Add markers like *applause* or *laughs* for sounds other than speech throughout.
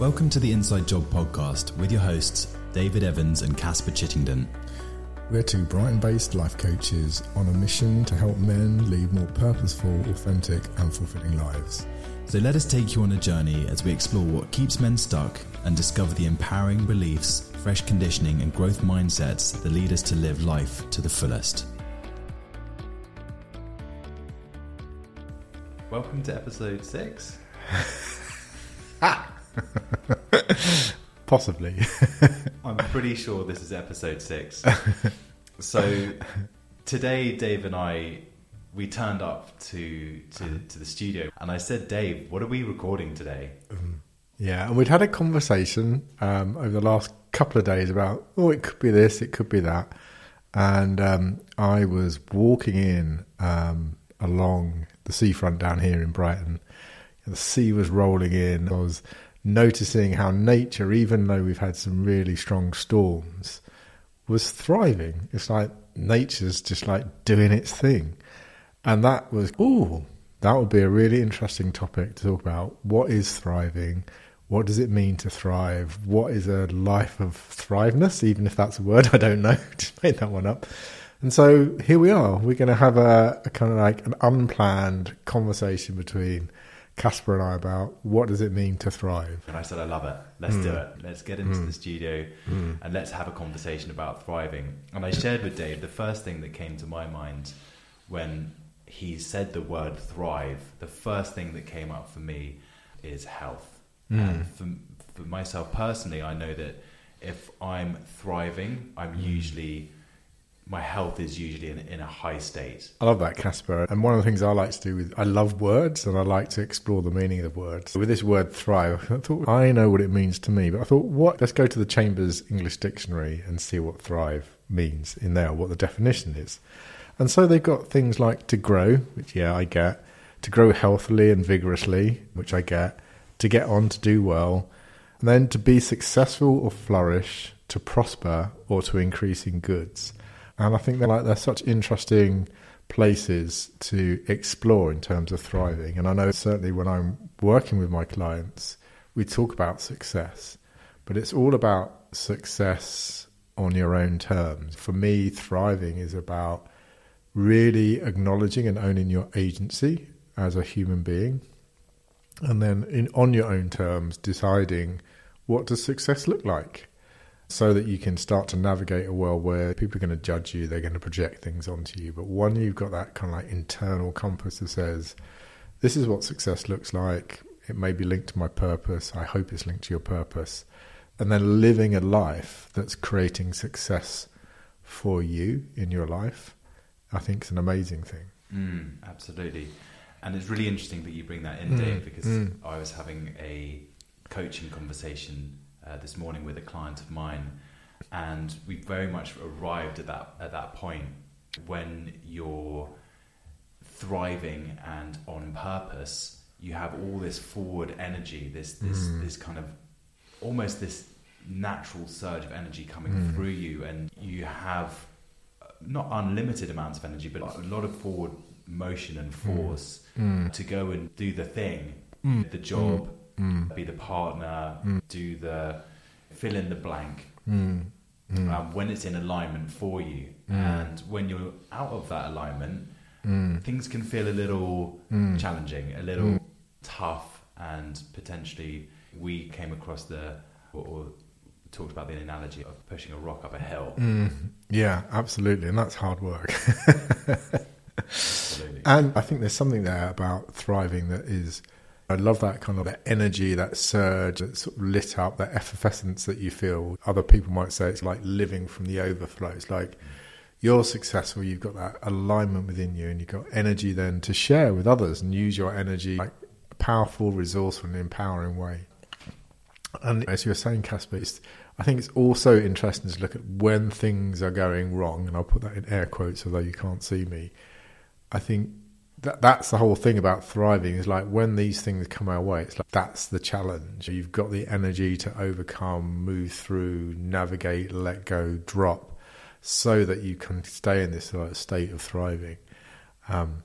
Welcome to the Inside Job podcast with your hosts, David Evans and Casper Chittenden. We're two Brighton based life coaches on a mission to help men lead more purposeful, authentic, and fulfilling lives. So let us take you on a journey as we explore what keeps men stuck and discover the empowering beliefs, fresh conditioning, and growth mindsets that lead us to live life to the fullest. Welcome to episode six. *laughs* *laughs* Possibly. *laughs* I'm pretty sure this is episode six. *laughs* so today, Dave and I, we turned up to, to, to the studio, and I said, Dave, what are we recording today? yeah, and we'd had a conversation um, over the last couple of days about, oh, it could be this, it could be that. And um, I was walking in um, along the seafront down here in Brighton. The sea was rolling in. I was noticing how nature, even though we've had some really strong storms, was thriving. It's like nature's just like doing its thing. And that was, oh, that would be a really interesting topic to talk about. What is thriving? What does it mean to thrive? What is a life of thriveness? Even if that's a word, *laughs* I don't know. *laughs* Just made that one up. And so here we are. We're going to have a, a kind of like an unplanned conversation between Casper and I about what does it mean to thrive. And I said, I love it. Let's mm. do it. Let's get into mm. the studio mm. and let's have a conversation about thriving. And I shared with Dave the first thing that came to my mind when he said the word thrive. The first thing that came up for me is health. And for, for myself personally, I know that if I'm thriving, I'm usually my health is usually in, in, a high state. I love that, Casper. And one of the things I like to do with, I love words and I like to explore the meaning of the words. With this word thrive, I thought, I know what it means to me, but I thought, what? Let's go to the Chambers English Dictionary and see what thrive means in there, what the definition is. And so they've got things like to grow, which, yeah, I get, to grow healthily and vigorously, which I get, to get on, to do well, and then to be successful or flourish, to prosper, or to increase in goods. And I think they're like they're such interesting places to explore in terms of thriving. And I know certainly when I'm working with my clients, we talk about success, but it's all about success on your own terms. For me, thriving is about really acknowledging and owning your agency as a human being, and then in on your own terms, deciding what does success look like so that you can start to navigate a world where people are going to judge you, they're going to project things onto you. But one, you've got that kind of like internal compass that says, this is what success looks like, it may be linked to my purpose, I hope it's linked to your purpose, and then living a life that's creating success for you in your life, I think is an amazing thing. Mm, absolutely. And it's really interesting that you bring that in, mm, Dave, because mm. I was having a coaching conversation uh, this morning with a client of mine, and we very much arrived at that at that point when you're thriving and on purpose. You have all this forward energy, this this mm. this kind of almost this natural surge of energy coming mm. through you, and you have not unlimited amounts of energy, but a lot of forward motion and mm. force mm. to go and do the thing, mm. the job, mm. be the partner, mm. do the fill in the blank mm. Mm. Um, when it's in alignment for you. Mm. And when you're out of that alignment, mm. things can feel a little mm. challenging, a little tough, and potentially we came across the or, or talked about the analogy of pushing a rock up a hill. Yeah, absolutely, and that's hard work. *laughs* and I think there's something there about thriving that is I love that kind of that energy, that surge that sort of lit up, that effervescence that you feel. Other people might say it's like living from the overflow. It's like you're successful, you've got that alignment within you, and you've got energy then to share with others and use your energy like a powerful, resourceful, and empowering way. And as you were saying, Casper, I think it's also interesting to look at when things are going wrong, and I'll put that in air quotes, although you can't see me. I think that, that's the whole thing about thriving is like when these things come our way, it's like that's the challenge. You've got the energy to overcome, move through, navigate, let go, drop, so that you can stay in this like, state of thriving. Um,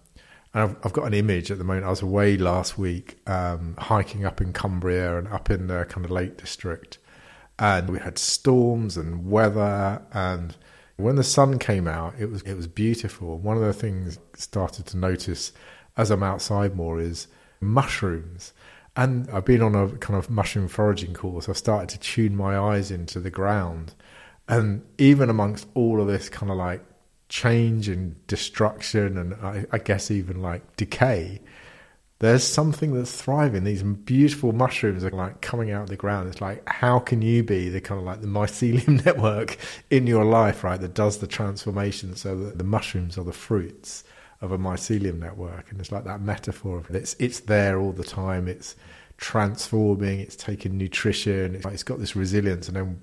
And I've, I've got an image at the moment. I was away last week um, hiking up in Cumbria and up in the kind of Lake District. And we had storms and weather. And when the sun came out, it was, it was beautiful. One of the things I started to notice as I'm outside more is mushrooms. And I've been on a kind of mushroom foraging course. I've started to tune my eyes into the ground. And even amongst all of this kind of like change and destruction and I, I, guess even like decay, there's something that's thriving. These beautiful mushrooms are like coming out of the ground. It's like, how can you be the kind of like the mycelium *laughs* network in your life, right, that does the transformation so that the mushrooms are the fruits of a mycelium network? And it's like that metaphor of it. It's, it's there all the time. It's transforming, it's taking nutrition, it's, like, it's got this resilience. And then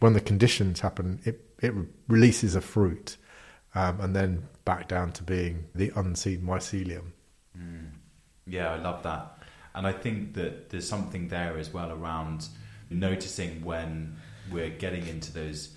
when the conditions happen, it, it releases a fruit um, and then back down to being the unseen mycelium. Mm. Yeah, I love that. And I think that there's something there as well around noticing when we're getting into those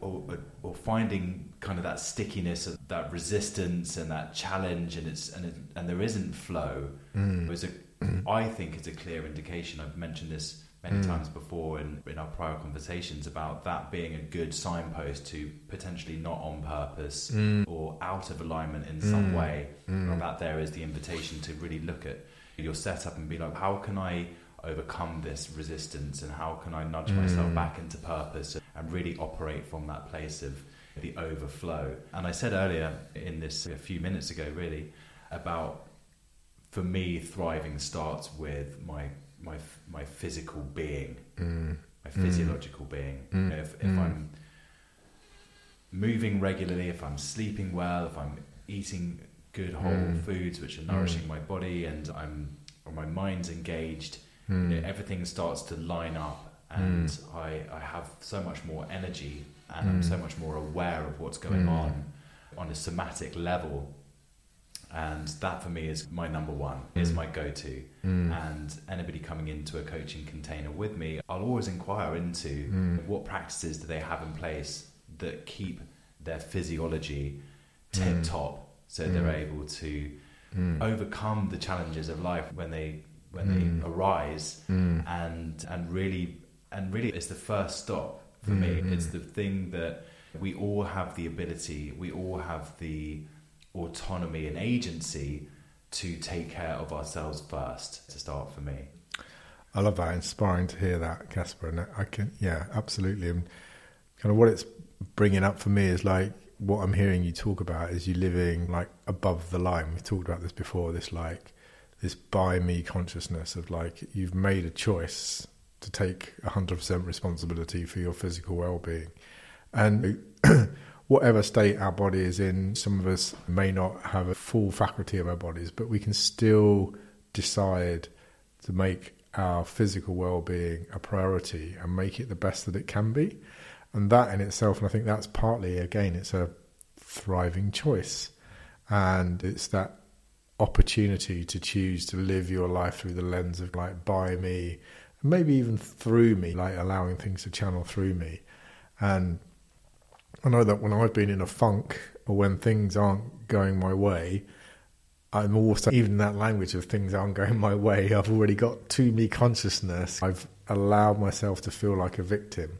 or, or, finding kind of that stickiness, that resistance, and that challenge, and it's and it, and there isn't flow. Mm. Was a, mm. I think it's a clear indication. I've mentioned this many mm. times before in, in our prior conversations about that being a good signpost to potentially not on purpose mm. or out of alignment in mm. some way. Mm. That there is the invitation to really look at your setup and be like, how can I overcome this resistance and how can I nudge myself mm. back into purpose and really operate from that place of the overflow. And I said earlier in this a few minutes ago, really, about for me, thriving starts with my my my physical being, mm. my physiological mm. being. Mm. You know, if, if mm. I'm moving regularly, if I'm sleeping well, if I'm eating good whole mm. foods which are nourishing my body, and I'm or my mind's engaged, you know, everything starts to line up, and I I have so much more energy, and I'm so much more aware of what's going on on a somatic level and that for me is my number one mm. is my go-to mm. and anybody coming into a coaching container with me i'll always inquire into mm. what practices do they have in place that keep their physiology tip mm. top so they're mm. able to mm. overcome the challenges of life when they when they arise and and really and really it's the first stop for me it's the thing that we all have the ability we all have the autonomy and agency to take care of ourselves first to start for me. I love that. Inspiring to hear that, Casper. And I can, yeah, absolutely. And kind of what it's bringing up for me is like what I'm hearing you talk about is you living like above the line. We've talked about this before. This like this by me consciousness of like you've made a choice to take 100% responsibility for your physical well-being, and *clears throat* whatever state our body is in, some of us may not have a full faculty of our bodies, but we can still decide to make our physical well-being a priority and make it the best that it can be. And that in itself, and I think that's partly again, it's a thriving choice, and it's that opportunity to choose to live your life through the lens of like by me, maybe even through me, like allowing things to channel through me, and I know that when I've been in a funk or when things aren't going my way, I'm also even that language of things aren't going my way. I've already got to me consciousness. I've allowed myself to feel like a victim,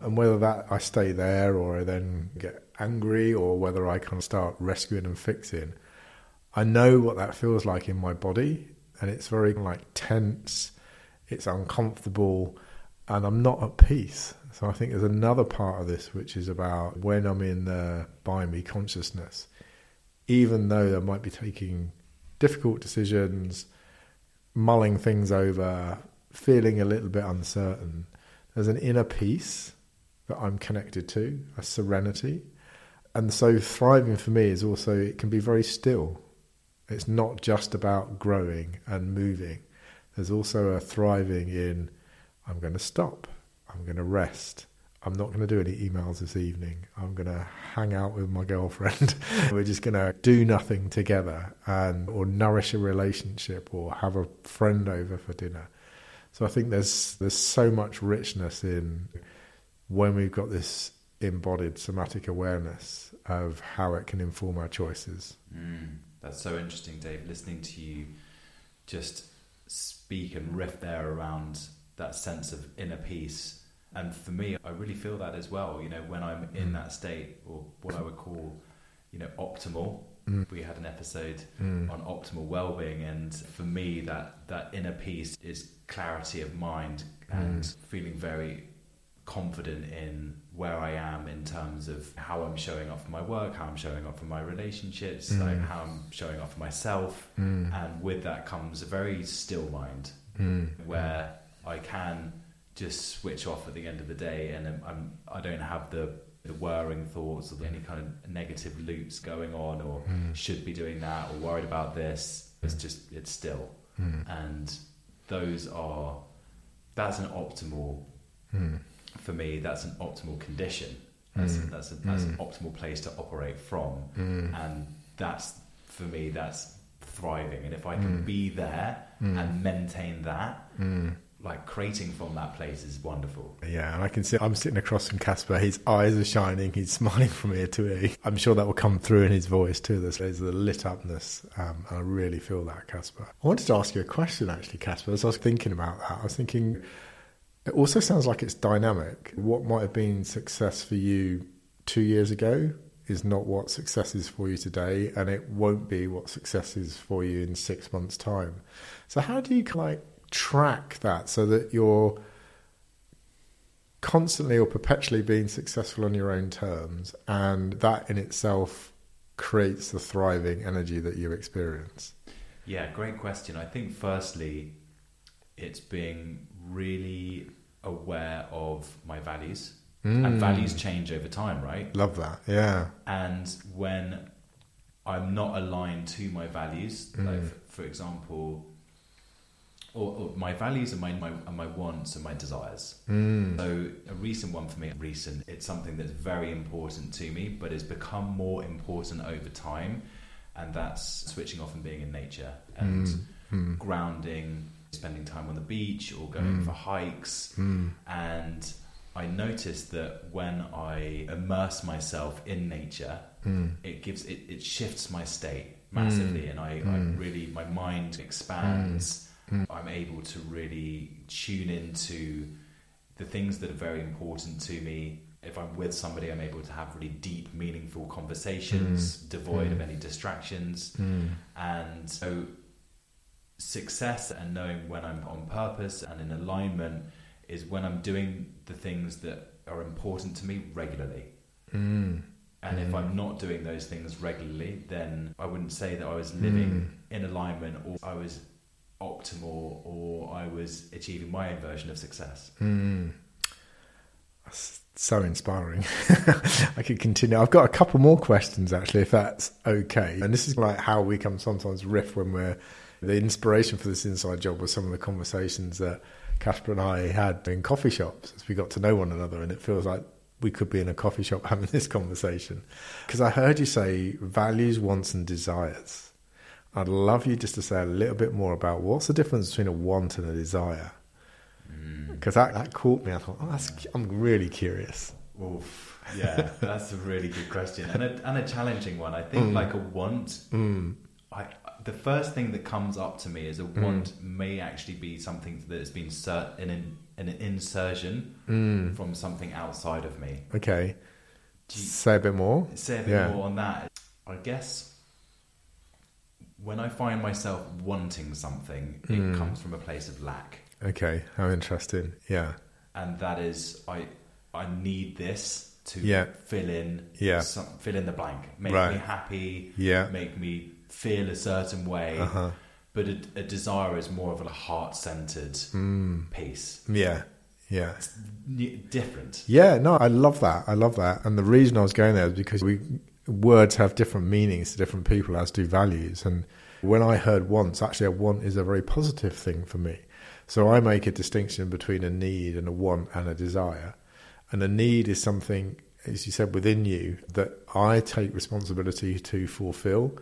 and whether that I stay there or I then get angry or whether I of start rescuing and fixing, I know what that feels like in my body, and it's very like tense. It's uncomfortable, and I'm not at peace. So I think there's another part of this which is about when I'm in the by me consciousness, even though I might be taking difficult decisions, mulling things over, feeling a little bit uncertain, there's an inner peace that I'm connected to, a serenity. And so thriving for me is also, it can be very still. It's not just about growing and moving. There's also a thriving in, I'm going to stop I'm going to rest. I'm not going to do any emails this evening. I'm going to hang out with my girlfriend. *laughs* We're just going to do nothing together and or nourish a relationship or have a friend over for dinner. So I think there's there's so much richness in when we've got this embodied somatic awareness of how it can inform our choices. Mm. That's so interesting, Dave. Listening to you just speak and riff there around that sense of inner peace. And for me, I really feel that as well. You know, when I'm in Mm. that state, or what I would call, you know, optimal. Mm. We had an episode Mm. on optimal well-being, and for me, that that inner peace is clarity of mind and Mm. feeling very confident in where I am in terms of how I'm showing up for my work, how I'm showing up for my relationships, Mm. like how I'm showing up for myself. Mm. And with that comes a very still mind Mm. where I can just switch off at the end of the day and I'm, I'm, I don't have the, the whirring thoughts or any kind of negative loops going on or Mm. should be doing that or worried about this. It's just, it's still. Mm. And those are, that's an optimal Mm. for me, that's an optimal condition. That's, Mm. that's, a, that's an Mm. optimal place to operate from. And that's, for me, that's thriving. And if I can be there and maintain that. Like creating from that place is wonderful. Yeah, and I can see I'm sitting across from Casper. His eyes are shining. He's *laughs* smiling from ear to ear. I'm sure that will come through in his voice too. There's, the lit upness. Um, and I really feel that, Casper. I wanted to ask you a question, actually, Casper. As I was thinking about that, I was thinking it also sounds like it's dynamic. What might have been success for you two years ago is not what success is for you today, and it won't be what success is for you in six months' time. So, how do you like track that so that you're constantly or perpetually being successful on your own terms, and that in itself creates the thriving energy that you experience? Yeah, great question. I think, firstly, it's being really aware of my values. Mm. And values change over time, right? Love that. Yeah. And when I'm not aligned to my values, Mm. like, for example, or, or my values and my, my and my wants and my desires. Mm. So a recent one for me, recent, it's something that's very important to me, but has become more important over time, and that's switching off and being in nature and Mm. Grounding, spending time on the beach or going Mm. for hikes. Mm. And I noticed that when I immerse myself in nature, Mm. it gives it, it shifts my state massively, and I, I really my mind expands. Mm. I'm able to really tune into the things that are very important to me. If I'm with somebody, I'm able to have really deep, meaningful conversations, devoid of Mm. any distractions. Mm. And so, success and knowing when I'm on purpose and in alignment is when I'm doing the things that are important to me regularly. Mm. And if Mm. I'm not doing those things regularly, then I wouldn't say that I was living in alignment or I was optimal or I was achieving my own version of success. Mm. That's so inspiring. *laughs* I could continue. I've got a couple more questions actually, if that's okay. And this is like how we can sometimes riff when we're. The inspiration for this inside job was some of the conversations that Casper and I had in coffee shops as we got to know one another, and it feels like we could be in a coffee shop *laughs* having this conversation. Because I heard you say values, wants, and desires. I'd love you just to say a little bit more about what's the difference between a want and a desire because that, that caught me. I thought, oh, that's, I'm really curious. Oof. Yeah, that's a really good question and a, and a challenging one. I think Mm. like a want, Mm. I, the first thing that comes up to me is a want may actually be something that has been ser- an, in, an insertion Mm. from something outside of me. Okay. You- Say a bit more. say a bit Yeah. more on that. I guess when I find myself wanting something, Mm. it comes from a place of lack, Okay. How interesting. Yeah. and that is I I need this to Yeah. fill in Yeah. some, fill in the blank, make Right. me happy, Yeah. make me feel a certain way. Uh huh. But a, a desire is more of a heart centered Mm. piece, Yeah. Yeah. It's different. Yeah. No, I love that. I love that. And the reason I was going there is because we words have different meanings to different people, as do values. And when I heard wants, actually, a want is a very positive thing for me. So I make a distinction between a need and a want and a desire. And a need is something, as you said, within you that I take responsibility to fulfill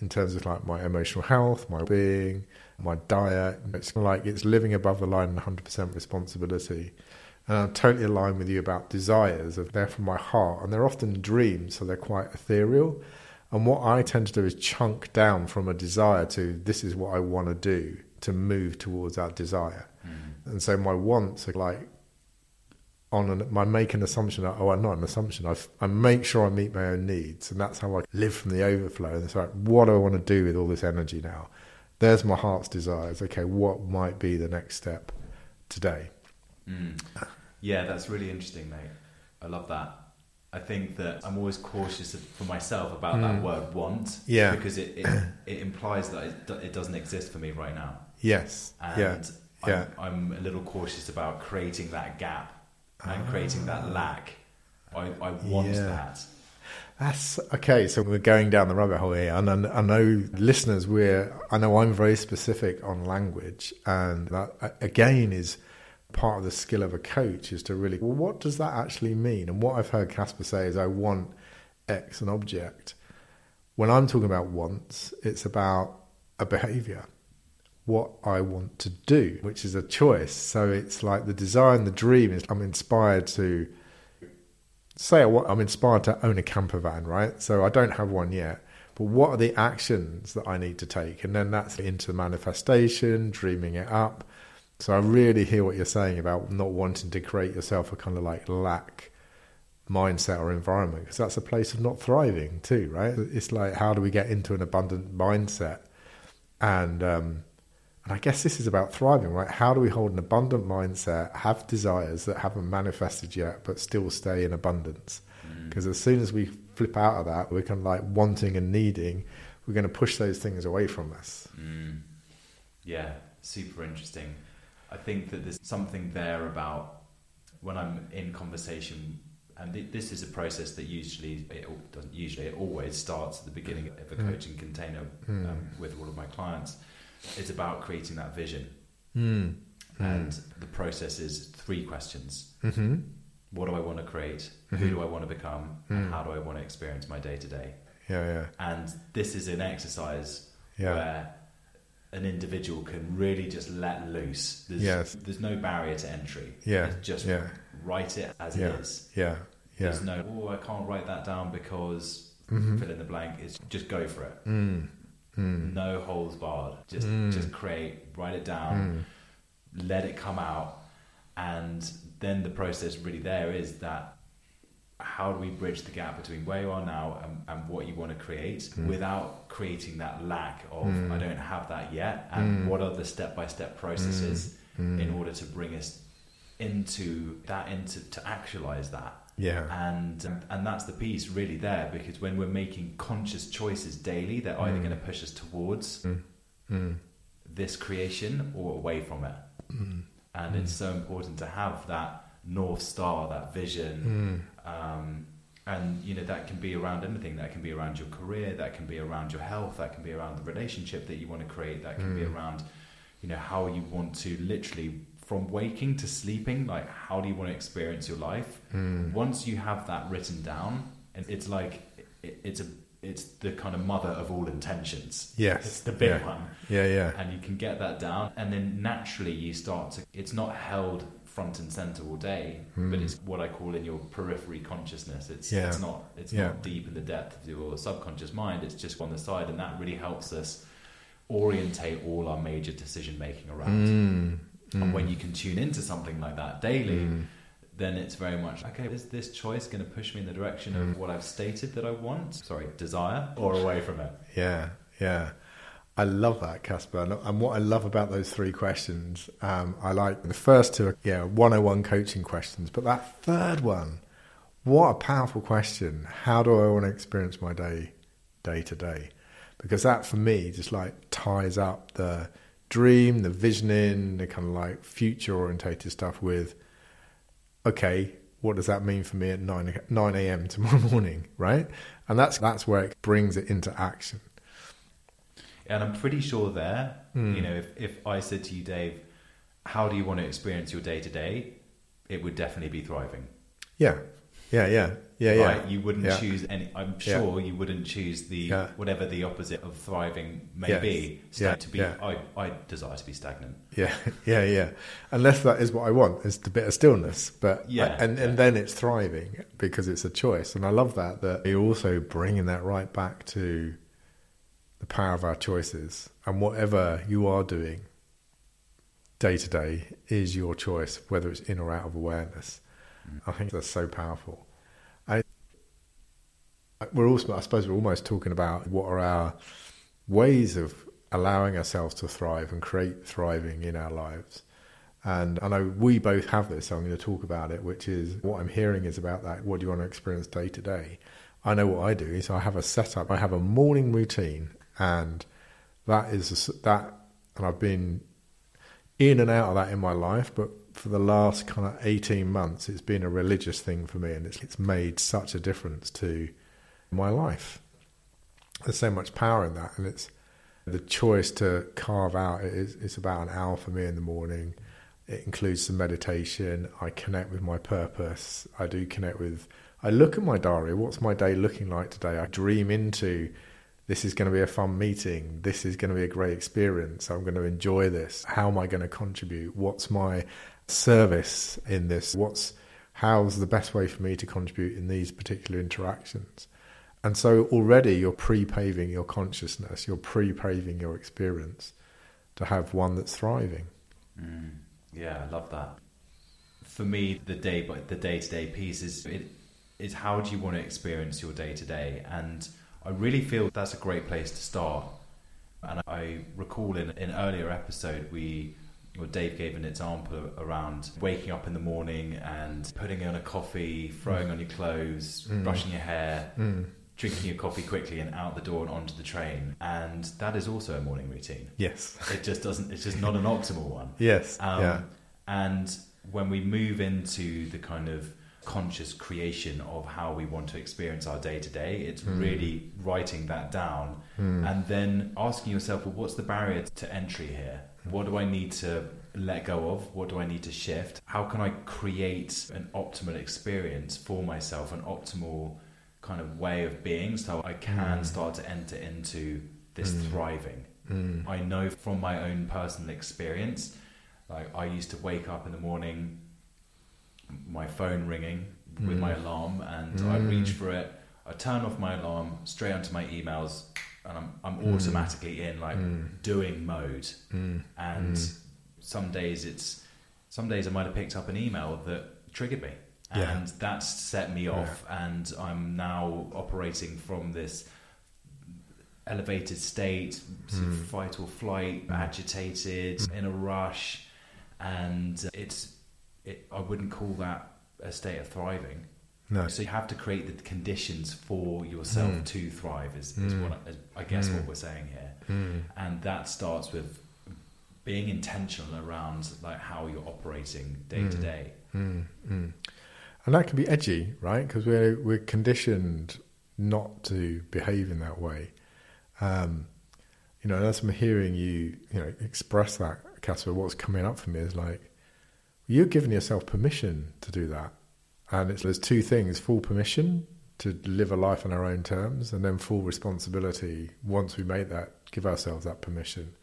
in terms of like my emotional health, my being, my diet. It's like it's living above the line and 100% responsibility. And I'm totally aligned with you about desires. Of they're from my heart, and they're often dreams, so they're quite ethereal. And what I tend to do is chunk down from a desire to this is what I want to do to move towards that desire. Mm. And so my wants are like on an, I make an assumption. Oh, I'm not an assumption. I, I make sure I meet my own needs, and that's how I live from the overflow. And it's like, what do I want to do with all this energy now? There's my heart's desires. Okay, what might be the next step today? Mm. Yeah, that's really interesting, mate. I love that. I think that I'm always cautious for myself about that Mm. word "want," Yeah. because it, it *clears throat* it implies that it, it doesn't exist for me right now, Yes. and yeah. yeah. I'm, I'm a little cautious about creating that gap and creating that lack. I, I want Ah. Yeah. that. That's okay. So we're going down the rabbit hole here, and I, I know listeners. We're I know I'm very specific on language, and that again is part of the skill of a coach is to really well, what does that actually mean? And what I've heard Casper say is, I want X an object. When I'm talking about wants, it's about a behavior, what I want to do, which is a choice. So it's like the desire and the dream is I'm inspired to say want, I'm inspired to own a camper van, right? So I don't have one yet. But what are the actions that I need to take? And then that's into manifestation, dreaming it up. So I really hear what you're saying about not wanting to create yourself a kind of like lack mindset or environment because that's a place of not thriving too, right? It's like how do we get into an abundant mindset? And um, and I guess this is about thriving, right? How do we hold an abundant mindset, have desires that haven't manifested yet, but still stay in abundance? Because as soon as we flip out of that, we're kind of like wanting and needing, we're going to push those things away from us. Mm. Yeah, super interesting. I think that there's something there about when I'm in conversation, and th- this is a process that usually, it doesn't usually, it always starts at the beginning of a Mm. coaching container Mm. um, with all of my clients. It's about creating that vision. Mm. And the process is three questions hmm What do I want to create? Mhm. Who do I want to become? And Mm. how do I want to experience my day to day? Yeah, yeah, And this is an exercise yeah. where an individual can really just let loose. There's, Yes. there's no barrier to entry. Yeah, It's just yeah. write it as Yeah. it is. Yeah, yeah. There's no, oh, I can't write that down because Mhm. fill in the blank. It's just go for it. Mm. Mm. No holes barred. Just, Mm. just create, write it down, let it come out. And then the process really there is that how do we bridge the gap between where you are now and, and what you want to create Mm. without creating that lack of Mm. I don't have that yet and Mm. what are the step by step processes Mm. in order to bring us into that into to actualize that Yeah. and and that's the piece really there because when we're making conscious choices daily they're either Mm. going to push us towards Mm. Mm. this creation or away from it Mm. and it's so important to have that north star that vision Mm. Um, and you know that can be around anything that can be around your career that can be around your health that can be around the relationship that you want to create that can be Mm. around you know how you want to literally from waking to sleeping like how do you want to experience your life Mm. once you have that written down and it's like it, it's a it's the kind of mother of all intentions Yes. it's the big Yeah. one Yeah, yeah. and you can get that down and then naturally you start to it's not held front and center all day but Mm. it's what i call in your periphery consciousness it's Yeah. it's not it's Yeah. not deep in the depth of your subconscious mind it's just on the side and that really helps us orientate all our major decision making around Mm. and Mm. when you can tune into something like that daily Mm. then it's very much okay is this choice going to push me in the direction of what i've stated that i want sorry desire or away from it Yeah, yeah. I love that, Casper. And- what I love about those three questions, um, I like the first two, are, yeah, 101 coaching questions. But that third one, what a powerful question. How do I want to experience my day, day to day? Because that for me just like ties up the dream, the visioning, the kind of like future orientated stuff with, okay, what does that mean for me at 9, 9 a.m. tomorrow *laughs* morning, right? And that's, that's where it brings it into action. And I'm pretty sure there, Mm. you know, if, if I said to you, Dave, how do you want to experience your day to day? It would definitely be thriving. Yeah, Yeah, yeah, yeah, yeah. Right? You wouldn't Yeah. choose any. I'm Yeah. sure you wouldn't choose the Yeah. whatever the opposite of thriving may Yes. be. Yeah, to be, yeah. I, I desire to be stagnant. Yeah, *laughs* yeah, yeah. Unless that is what I want, is the bit of stillness. But Yeah, and and yeah. then it's thriving because it's a choice. And I love that that you're also bringing that right back to the power of our choices and whatever you are doing day to day is your choice, whether it's in or out of awareness. Mm. I think that's so powerful. I, we're also, I suppose, we're almost talking about what are our ways of allowing ourselves to thrive and create thriving in our lives. And I know we both have this, so I'm going to talk about it, which is what I'm hearing is about that. What do you want to experience day to day? I know what I do is I have a setup, I have a morning routine, and that is a that, and I've been in and out of that in my life, but for the last kind of 18 months, it's been a religious thing for me, and it's, it's made such a difference to my life. There's so much power in that, and it's the choice to carve out. It is, it's about an hour for me in the morning. It includes some meditation. I connect with my purpose. I do connect with. I look at my diary. What's my day looking like today? I dream into this is going to be a fun meeting. This is going to be a great experience. I'm going to enjoy this. How am I going to contribute? What's my service in this? What's how's the best way for me to contribute in these particular interactions? And so already you're pre-paving your consciousness, you're pre-paving your experience to have one that's thriving. Mm. Yeah, I love that. For me, the day, the day to day piece is it is how do you want to experience your day to day, and I really feel that's a great place to start. And I recall in an earlier episode we. Well, Dave gave an example around waking up in the morning and putting on a coffee, throwing on your clothes, Mm. brushing your hair, Mm. drinking your coffee quickly, and out the door and onto the train. And that is also a morning routine. Yes. It just doesn't. It's just not an optimal one. Yes. Um, yeah. And when we move into the kind of conscious creation of how we want to experience our day to day, it's Mm. really writing that down Mm. and then asking yourself, well, what's the barrier to entry here? What do I need to let go of? What do I need to shift? How can I create an optimal experience for myself, an optimal kind of way of being so I can Mm. start to enter into this Mm. thriving? Mm. I know from my own personal experience, like I used to wake up in the morning, my phone ringing with Mm. my alarm, and Mm. I reach for it. I turn off my alarm straight onto my emails, and I'm I'm Mm. automatically in like Mm. doing mode. Mm. And Mm. some days it's some days I might have picked up an email that triggered me, Yeah. and that's set me off, and I'm now operating from this elevated state, sort of Mm. fight or flight, Mm. agitated, Mm. in a rush, and it's it. I wouldn't call that a state of thriving. No. So you have to create the conditions for yourself Mm. to thrive. Is, is Mm. what I, is, I guess Mm. what we're saying here, Mm. and that starts with being intentional around like how you're operating day to day. And that can be edgy, right? Because we're we're conditioned not to behave in that way. Um, you know, and as I'm hearing you, you know, express that, Casper, what's coming up for me is like you're giving yourself permission to do that, and it's there's two things: full permission to live a life on our own terms, and then full responsibility once we make that, give ourselves that permission.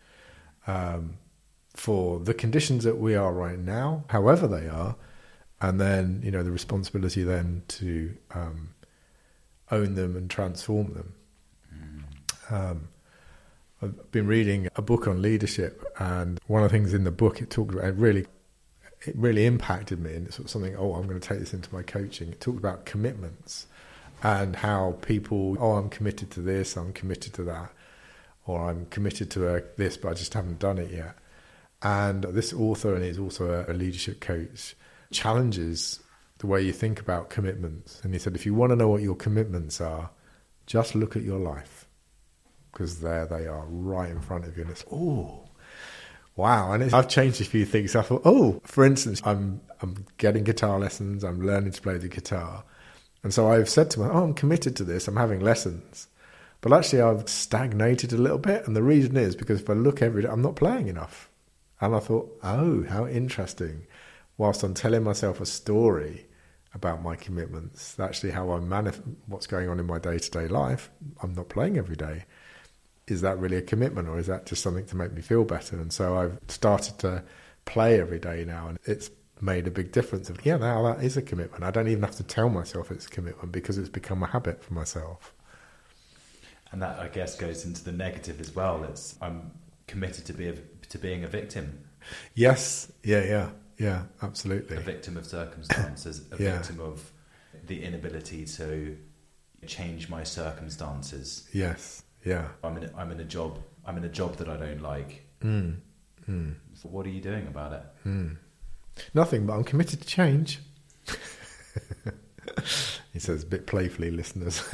Um, for the conditions that we are right now, however they are, and then you know the responsibility then to um, own them and transform them. Um, I've been reading a book on leadership, and one of the things in the book it talked about it really, it really impacted me, and it's sort of something. Oh, I'm going to take this into my coaching. It talked about commitments and how people. Oh, I'm committed to this. I'm committed to that, or I'm committed to uh, this, but I just haven't done it yet. And this author, and he's also a, a leadership coach, challenges the way you think about commitments. And he said, if you want to know what your commitments are, just look at your life because there they are right in front of you. And it's, oh, wow. And I've changed a few things. I thought, oh, for instance, I'm, I'm getting guitar lessons, I'm learning to play the guitar. And so I've said to myself, oh, I'm committed to this, I'm having lessons. But actually, I've stagnated a little bit. And the reason is because if I look every day, I'm not playing enough. And I thought, oh, how interesting. Whilst I'm telling myself a story about my commitments. Actually, how I manage what's going on in my day to day life. I'm not playing every day. Is that really a commitment, or is that just something to make me feel better? And so I've started to play every day now, and it's made a big difference. Of yeah, now that is a commitment. I don't even have to tell myself it's a commitment because it's become a habit for myself. And that, I guess, goes into the negative as well. It's I'm committed to be a, to being a victim. Yes. Yeah. Yeah. Yeah. Absolutely. A victim of circumstances. A Yeah. victim of the inability to change my circumstances. Yes. Yeah. I'm in. I'm in a job. I'm in a job that I don't like. Mm. Mm. So what are you doing about it? Mm. Nothing, but I'm committed to change. *laughs* he says a bit playfully, listeners. *laughs*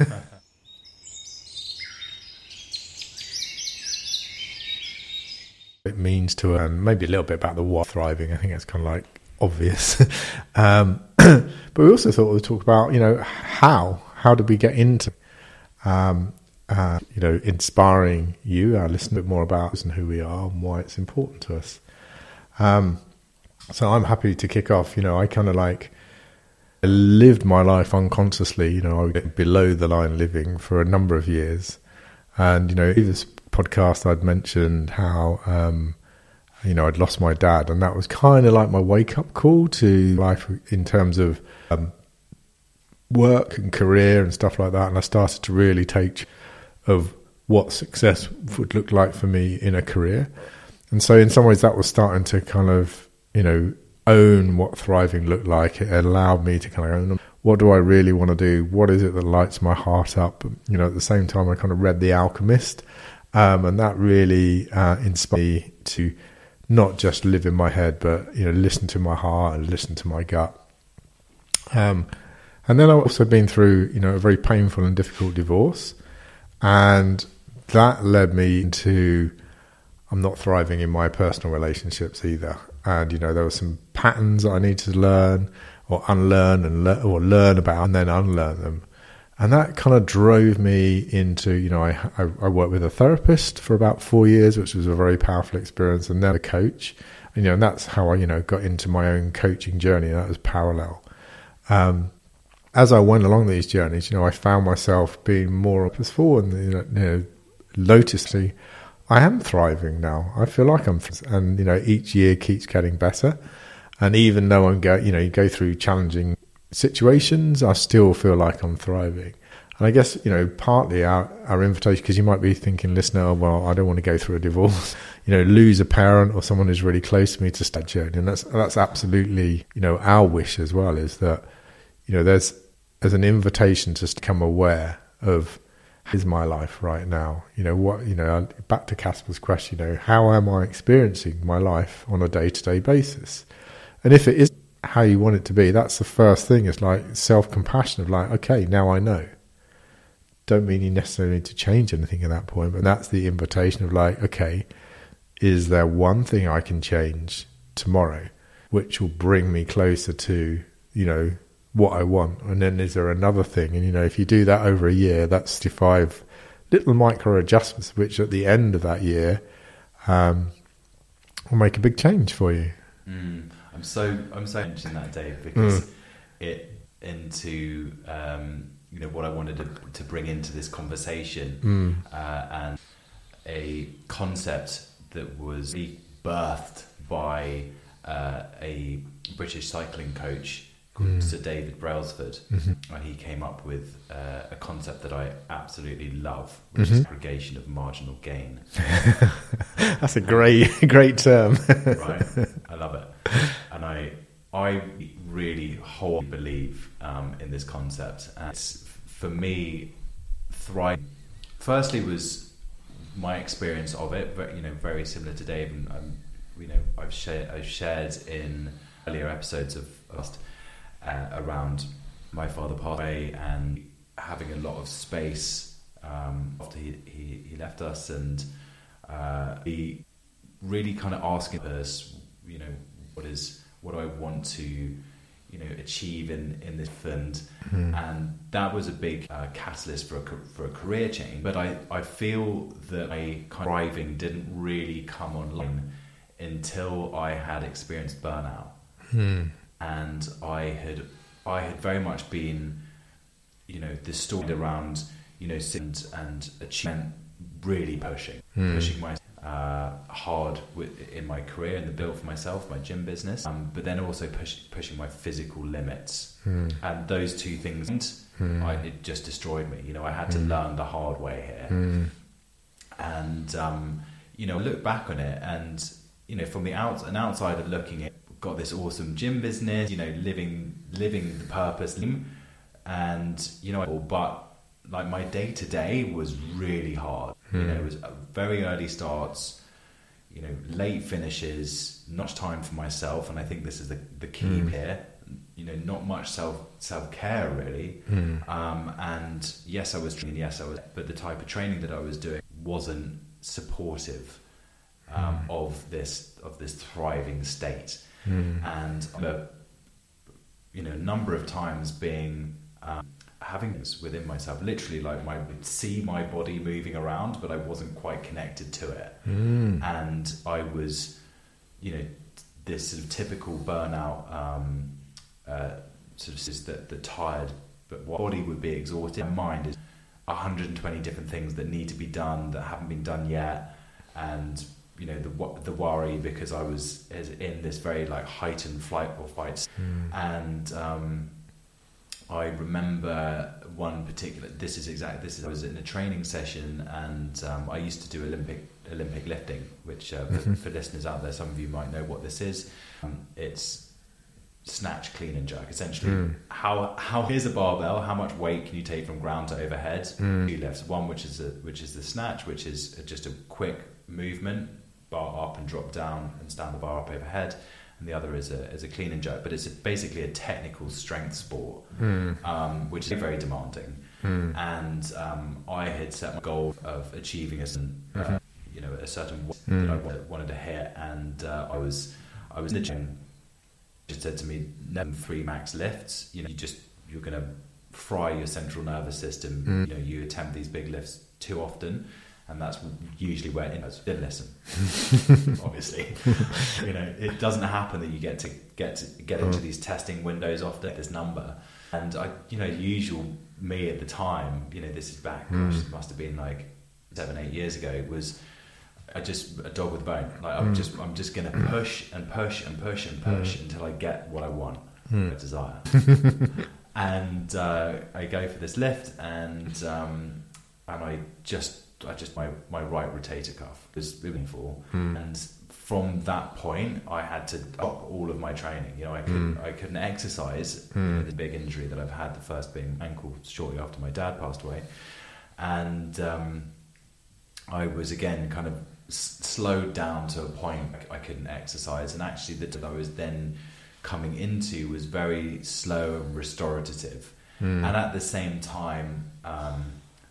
it means to um, maybe a little bit about the what thriving. I think that's kind of like obvious. *laughs* um, *clears throat* but we also thought we'd talk about, you know, how how did we get into, um, you know, inspiring you, our listener, a bit more about us and who we are and why it's important to us. Um, so I'm happy to kick off. You know, I kind of like I lived my life unconsciously. You know, I was below the line living for a number of years, and you know, in this podcast I'd mentioned how um, you know I'd lost my dad, and that was kind of like my wake up call to life in terms of um, work and career and stuff like that. And I started to really take of what success would look like for me in a career. And so, in some ways, that was starting to kind of, you know, own what thriving looked like. It allowed me to kind of own what do I really want to do? What is it that lights my heart up? You know, at the same time, I kind of read The Alchemist, um, and that really uh, inspired me to not just live in my head, but you know, listen to my heart and listen to my gut. Um, and then I've also been through, you know, a very painful and difficult divorce, and that led me into I'm not thriving in my personal relationships either. And you know, there were some patterns that I needed to learn or unlearn and le- or learn about, and then unlearn them. And that kind of drove me into, you know, I, I, I worked with a therapist for about four years, which was a very powerful experience, and then a coach. And, you know, and that's how I, you know, got into my own coaching journey. That was parallel. Um, as I went along these journeys, you know, I found myself being more purposeful and you know, you know noticing I am thriving now. I feel like I'm, and you know, each year keeps getting better. And even though I'm go, you know, you go through challenging situations, I still feel like I'm thriving. And I guess you know, partly our our invitation because you might be thinking, listener, oh, well, I don't want to go through a divorce, *laughs* you know, lose a parent or someone who's really close to me to start journey, and that's that's absolutely you know our wish as well is that you know there's there's an invitation to become aware of is my life right now? You know what? You know, back to Casper's question. You know, how am I experiencing my life on a day to day basis? And if it is how you want it to be, that's the first thing. It's like self compassion of like, okay, now I know. Don't mean you necessarily need to change anything at that point, but that's the invitation of like, okay, is there one thing I can change tomorrow, which will bring me closer to you know what I want. And then is there another thing? And you know, if you do that over a year, that's the five little micro adjustments, which at the end of that year um, will make a big change for you. Mm. I'm so I'm so interested in that, Dave, because Mm. it into um, you know what I wanted to, to bring into this conversation Mm. uh, and a concept that was birthed by uh, a British cycling coach called Mm. Sir David Brailsford, Mhm. and he came up with uh, a concept that I absolutely love, which is Mhm. aggregation of marginal gain. *laughs* That's a great, *laughs* great term. right? I love it, and I I really wholly believe um, in this concept. And it's, for me, thrive. Firstly, was my experience of it, but you know, very similar to Dave, and um, you know, I've shared I've shared in earlier episodes of us uh, around my father passed away and having a lot of space um, after he, he, he left us and uh, he really kind of asking us, you know, what is what do I want to, you know, achieve in in this and Mm. and that was a big uh, catalyst for a, for a career change. But I, I feel that my kind of driving didn't really come online until I had experienced burnout Mm. And I had I had very much been, you know, the story around, you know, and, and achievement really pushing, Mm. pushing my uh, hard with, in my career and the build for myself, my gym business, um, but then also push, pushing my physical limits. Mm. And those two things, Mm. I, it just destroyed me. You know, I had to Mm. learn the hard way here Mm. and um, you know look back on it and you know from the out an outsider looking at got this awesome gym business you know living living the purpose and you know but like my day to day was really hard you know it was uh, very early starts you know late finishes not time for myself and i think this is the, the key Mm. here you know not much self self care really Mm. um, and yes, I was training. Yes, I was, but the type of training that I was doing wasn't supportive um, of this of this thriving state. Mm. And the you know number of times being um, having this within myself, literally like my would see my body moving around, but I wasn't quite connected to it, Mm. and I was you know this sort of typical burnout. Um, uh, sort of is that the tired, but what body would be exhausted. My mind is 120 different things that need to be done that haven't been done yet, and you know the the worry because I was in this very like heightened flight or fight, Mm. and um, I remember one particular. This is exactly this is. I was in a training session, and um, I used to do Olympic Olympic lifting, which uh, for, Mhm. *laughs* for listeners out there, some of you might know what this is. Um, it's snatch, clean, and jerk. Essentially, Mm. how how here's a barbell. How much weight can you take from ground to overhead? Mm. Two lifts. One which is a, which is the snatch, which is just a quick movement, bar up and drop down, and stand the bar up overhead. And the other is a is a clean and jerk. But it's a, basically a technical strength sport, Mm. um, which is very demanding. Mm. And um, I had set my goal of achieving a certain, uh, Mhm. you know, a certain weight Mm. that I wanted, wanted to hit, and uh, I was I was in the gym. Just said to me, never three max lifts. You know, you just you're going to fry your central nervous system. Mm. You know, you attempt these big lifts too often, and that's usually where it is. Didn't listen, obviously. you know, it doesn't happen that you get to get to get into Mm. these testing windows often. This number, and I, you know, usual me at the time. You know, this is back. Mm. It must have been like seven, eight years ago. Was I just a dog with a bone? Like I'm Mm. just, I'm just going to push and push and push and push until I get what I want, Mm. I desire. *laughs* and uh, I go for this lift, and um, and I just, I just my my right rotator cuff was painful, Mm. and from that point, I had to stop all of my training. You know, I couldn't, Mm. I couldn't exercise. Mm. The big injury that I've had, the first being ankle, shortly after my dad passed away, and um, I was again kind of s- slowed down to a point I couldn't exercise, and actually the that I was then coming into was very slow and restorative. Mm. And at the same time, um,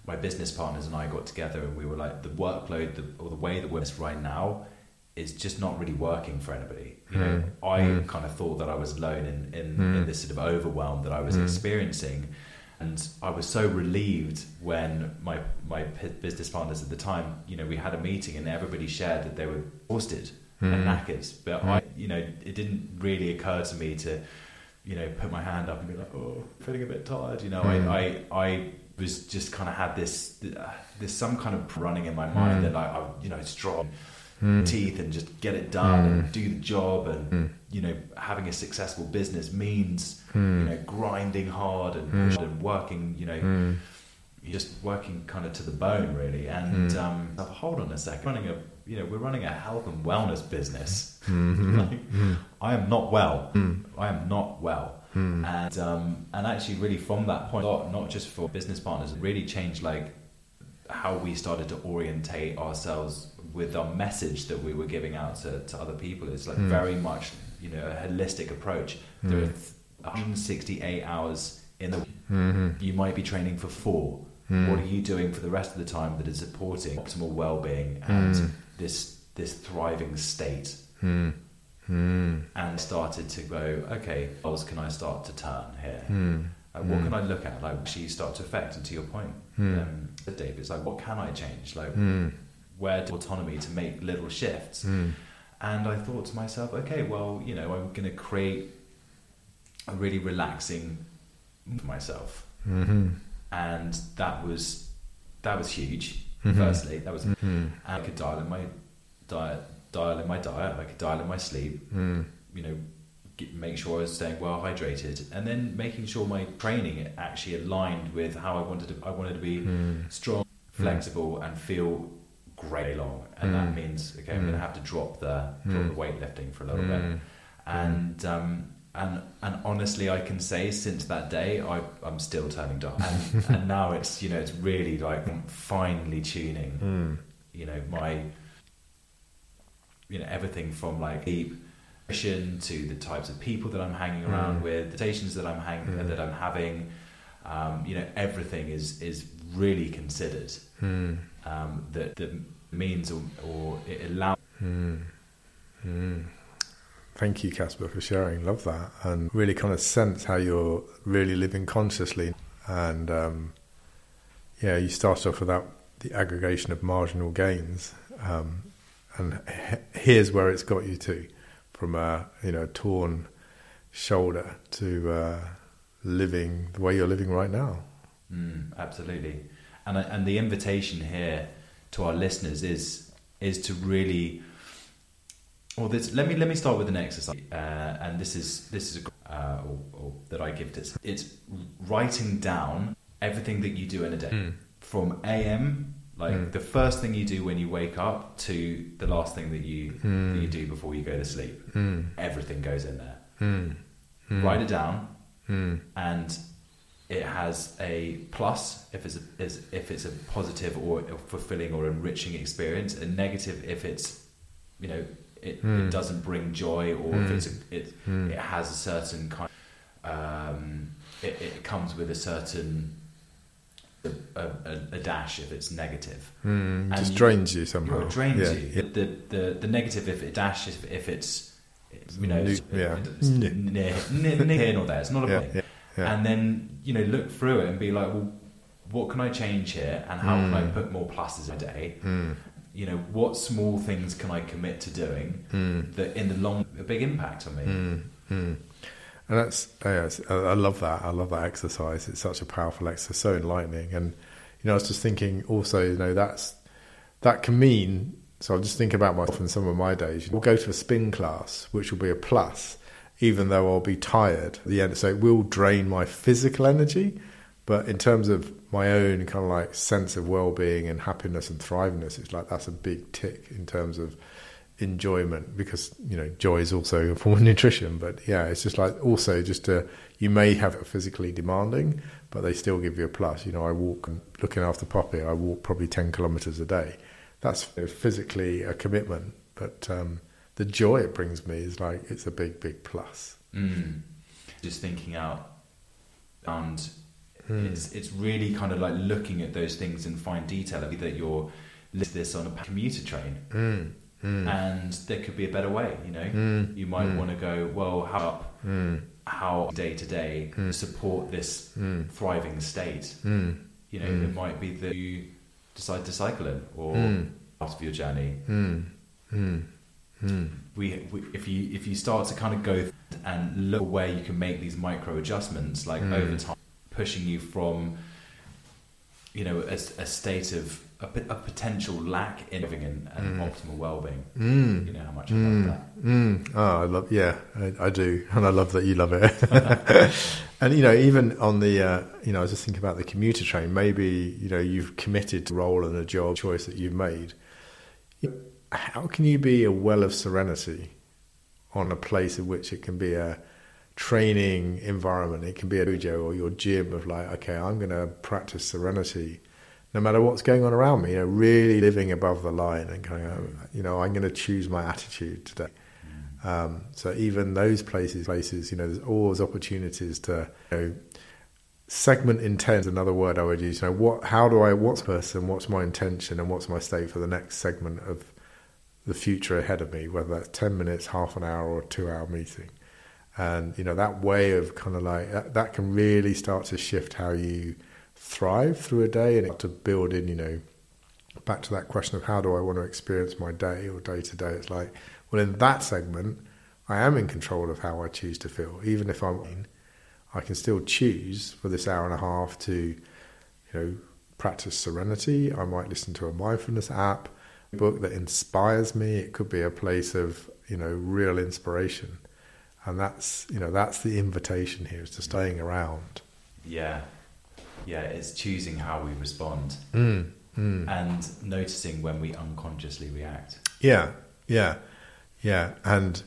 my business partners and I got together, and we were like, the workload the, or the way that we're right now is just not really working for anybody. You know, Mm. I Mm. kind of thought that I was alone in, in, Mm. in this sort of overwhelm that I was Mm. experiencing. And I was so relieved when my my p- business partners at the time, you know, we had a meeting and everybody shared that they were exhausted and knackered. But. I, you know, it didn't really occur to me to, you know, put my hand up and be like, oh, feeling a bit tired. You know. I, I I was just kind of had this uh, there's some kind of running in my mind Mm. that like I, you know, strong Mm. teeth and just get it done Mm. and do the job and Mm. you know having a successful business means Mm. you know grinding hard and and working you know just working kind of to the bone really and um, hold on a second running a you know we're running a health and wellness business *laughs* like. I am not well. I am not well Mm. and um, and actually really from that point not, not just for business partners it really changed like how we started to orientate ourselves with our message that we were giving out to, to other people it's like Mm. very much you know a holistic approach there are Mm. 168 hours in the Mhm. you might be training for four Mm. what are you doing for the rest of the time that is supporting optimal well-being and Mm. this this thriving state Mm. And started to go okay what else can i start to turn here Mm. like, what Mm. can I look at? Like, actually start to affect. And to your point, Mm. um, Dave, it's like, what can I change? Like, Mm. where do autonomy to make little shifts? And I thought to myself, okay, well, you know, I'm going to create a really relaxing for myself, Mm-hmm. and that was that was huge. Mhm. Firstly, that was Mm-hmm. I could dial in my diet, dial in my diet. I could dial in my sleep. Mm. You know, get, make sure I was staying well hydrated, and then making sure my training actually aligned with how I wanted to. I wanted to be Mm. strong, flexible, and feel great long. And that Mm. means okay, I'm Mm. going to have to drop the drop Mm. the weightlifting for a little bit. Mm. And um, and and honestly, I can say since that day, I I'm still turning dark. And, *laughs* and now it's you know it's really like finely tuning. Mm. You know my you know everything from like deep mission to the types of people that I'm hanging around Mm. with, the stations that I'm hanging Mm. that I'm having. Um, you know everything is is really considered. Mm. Um, that that means or, or it allows. Mm. Mm. Thank you, Casper, for sharing. Love that, and really kind of sense how you're really living consciously. And um, yeah, you start off without the aggregation of marginal gains, um, and he- here's where it's got you to, from a you know torn shoulder to uh, living the way you're living right now. Mm, absolutely, and I- and the invitation here to our listeners is is to really. Well, this, let me let me start with an exercise, uh, and this is this is a, uh, or, or that I give this. It's writing down everything that you do in a day, from AM, like Mm. the first thing you do when you wake up, to the last thing that you that you do before you go to sleep. Mm. Everything goes in there. Mm. Mm. Write it down, Mm. and it has a plus if it's a, is, if it's a positive or a fulfilling or enriching experience, a negative if it's you know it, Mm. it doesn't bring joy or if Mm. it's a, it Mm. it has a certain kind um, it, it comes with a certain a, a, a dash if it's negative Mm. And Just you- drains you somehow. it drains Yeah, you yeah. The, the the negative if it dashes if, if it's you know it's, Yeah. it's near, near, near *laughs* here nor there it's not a Yeah, point and then you know look through it and be like well what can i change here and how can i Mm. put more pluses a day Mm. you know what small things can i commit to doing Mm. that in the long a big impact on me Mm. Mm. And that's I I love that. I love that exercise. It's such a powerful exercise, so enlightening. And you know, I was just thinking also, you know, that's that can mean. So I'm just thinking about myself in some of my days. We'll go to a spin class, which will be a plus, even though I'll be tired at the end. So it will drain my physical energy, but in terms of my own kind of like sense of well-being and happiness and thrivingness, it's like that's a big tick in terms of enjoyment because you know joy is also a form of nutrition but yeah it's just like also just to you may have it physically demanding but they still give you a plus you know i walk looking after poppy i walk probably 10 kilometers a day that's physically a commitment but um, the joy it brings me is like it's a big big plus mm. just thinking out and Mm. it's it's really kind of like looking at those things in fine detail that you're list this on a commuter train mm. Mm. and there could be a better way you know Mm. you might Mm. want to go well how Mm. how day to day Mm. support this Mm. thriving state Mm. you know Mm. it might be that you decide to cycle in or Mm. after your journey Mm. Mm. Mm. we, we if you if you start to kind of go and look where you can make these micro adjustments like Mm. over time pushing you from you know a, a state of a, a potential lack in living and, and Mm. optimal well-being Mm. you know how much I love Mm, that mm. Oh, I love. Yeah, I, I do, and I love that you love it. *laughs* and you know, even on the, uh, you know, I was just thinking about the commuter train. Maybe you know you've committed to a role and a job choice that you've made. How can you be a well of serenity on a place in which it can be a training environment? It can be a dojo or your gym of like, okay, I'm going to practice serenity no matter what's going on around me, you know, really living above the line and going, oh, you know, I'm going to choose my attitude today. Um, so even those places, places, you know, there's always opportunities to, you know, segment intent another word I would use. You know, what, how do I, what's person, what's my intention, and what's my state for the next segment of the future ahead of me, whether that's ten minutes, half an hour, or a two-hour meeting. And you know, that way of kind of like that, that can really start to shift how you thrive through a day and to build in, you know, back to that question of how do I want to experience my day or day to day. It's like, well, in that segment, I am in control of how I choose to feel. Even if I'm, in, I can still choose for this hour and a half to, you know, practice serenity. I might listen to a mindfulness app, a book that inspires me. It could be a place of, you know, real inspiration. And that's, you know, that's the invitation here is to staying around. Yeah. Yeah, it's choosing how we respond Mm, mm. and noticing when we unconsciously react. Yeah, yeah, yeah. And,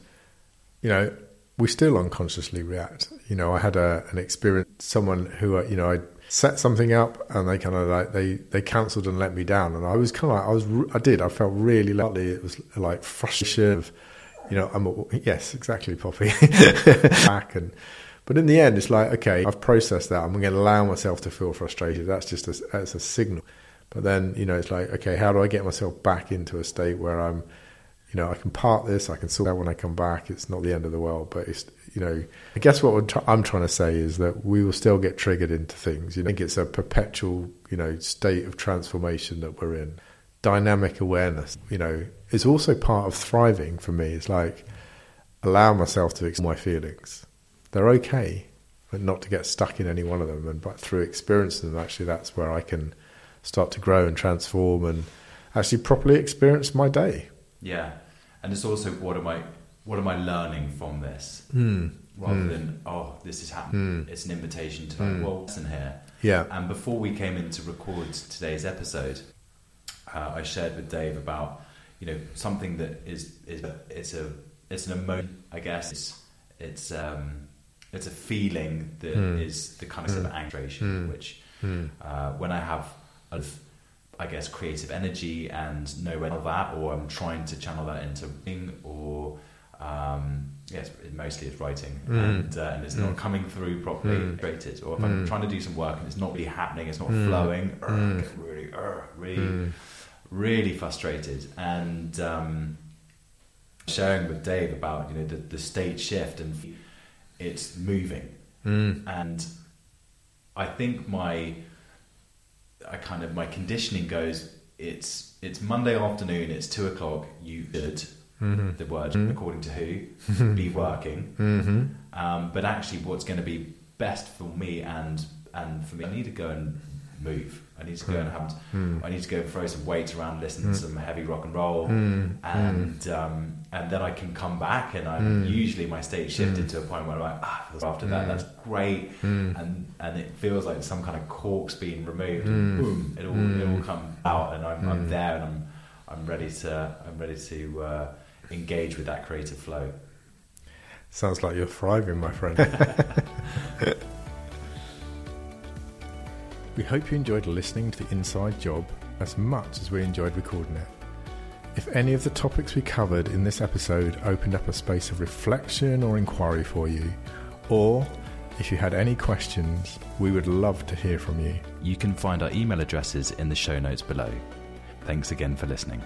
you know, we still unconsciously react. You know, I had a, an experience, someone who, uh, you know, I set something up and they kind of like, they, they cancelled and let me down. And I was kind of like, I was, I did, I felt really lovely. It was like frustration of, you know, I'm, yes, exactly, Poppy. *laughs* Back and, but in the end, it's like, okay, I've processed that. I'm going to allow myself to feel frustrated. That's just a, that's a signal. But then, you know, it's like, okay, how do I get myself back into a state where I'm, you know, I can part this, I can sort out when I come back. It's not the end of the world, but it's, you know, I guess what I'm trying to say is that we will still get triggered into things. You know, I think it's a perpetual, you know, state of transformation that we're in. Dynamic awareness, you know, is also part of thriving for me. It's like allow myself to explore my feelings. They're okay, but not to get stuck in any one of them. And but through experiencing them, actually, that's where I can start to grow and transform and actually properly experience my day. Yeah, and it's also what am I what am I learning from this Mm. rather Mm. than oh this is happening. Mm. It's an invitation to like Mm. well listen here. Yeah. And before we came in to record today's episode, uh, I shared with Dave about you know something that is is it's a it's an emotion I guess it's it's um, it's a feeling that is Mm. the kind of sort of Mm. aggravation Mm. which Mm. uh, when I have of I guess creative energy and know where that or I'm trying to channel that into writing or um, yes it mostly it's writing Mm. and, uh, and it's not Mm. coming through properly Mm. created or if I'm Mm. trying to do some work and it's not really happening it's not Mm. flowing Mm. I get really uh, really Mm. really frustrated and um, sharing with Dave about you know the, the state shift and it's moving Mm. and I think my I kind of my conditioning goes it's it's Monday afternoon it's two o'clock you should Mhm. the word Mhm. according to who *laughs* be working Mhm. um, but actually what's going to be best for me and and for me I need to go and move I need to go and have Mm. I need to go and throw some weights around listen Mm. to some heavy rock and roll. Mm. and um, and then I can come back and I Mm. usually my state shifted to a point where I'm like ah after that that's great. And and it feels like some kind of cork's being removed. And boom. It all it all comes out and I'm, I'm there and I'm I'm ready to I'm ready to uh, engage with that creative flow. Sounds like you're thriving, my friend. *laughs* we hope you enjoyed listening to the Inside Job as much as we enjoyed recording it. If any of the topics we covered in this episode opened up a space of reflection or inquiry for you, or if you had any questions, we would love to hear from you. you can find our email addresses in the show notes below thanks again for listening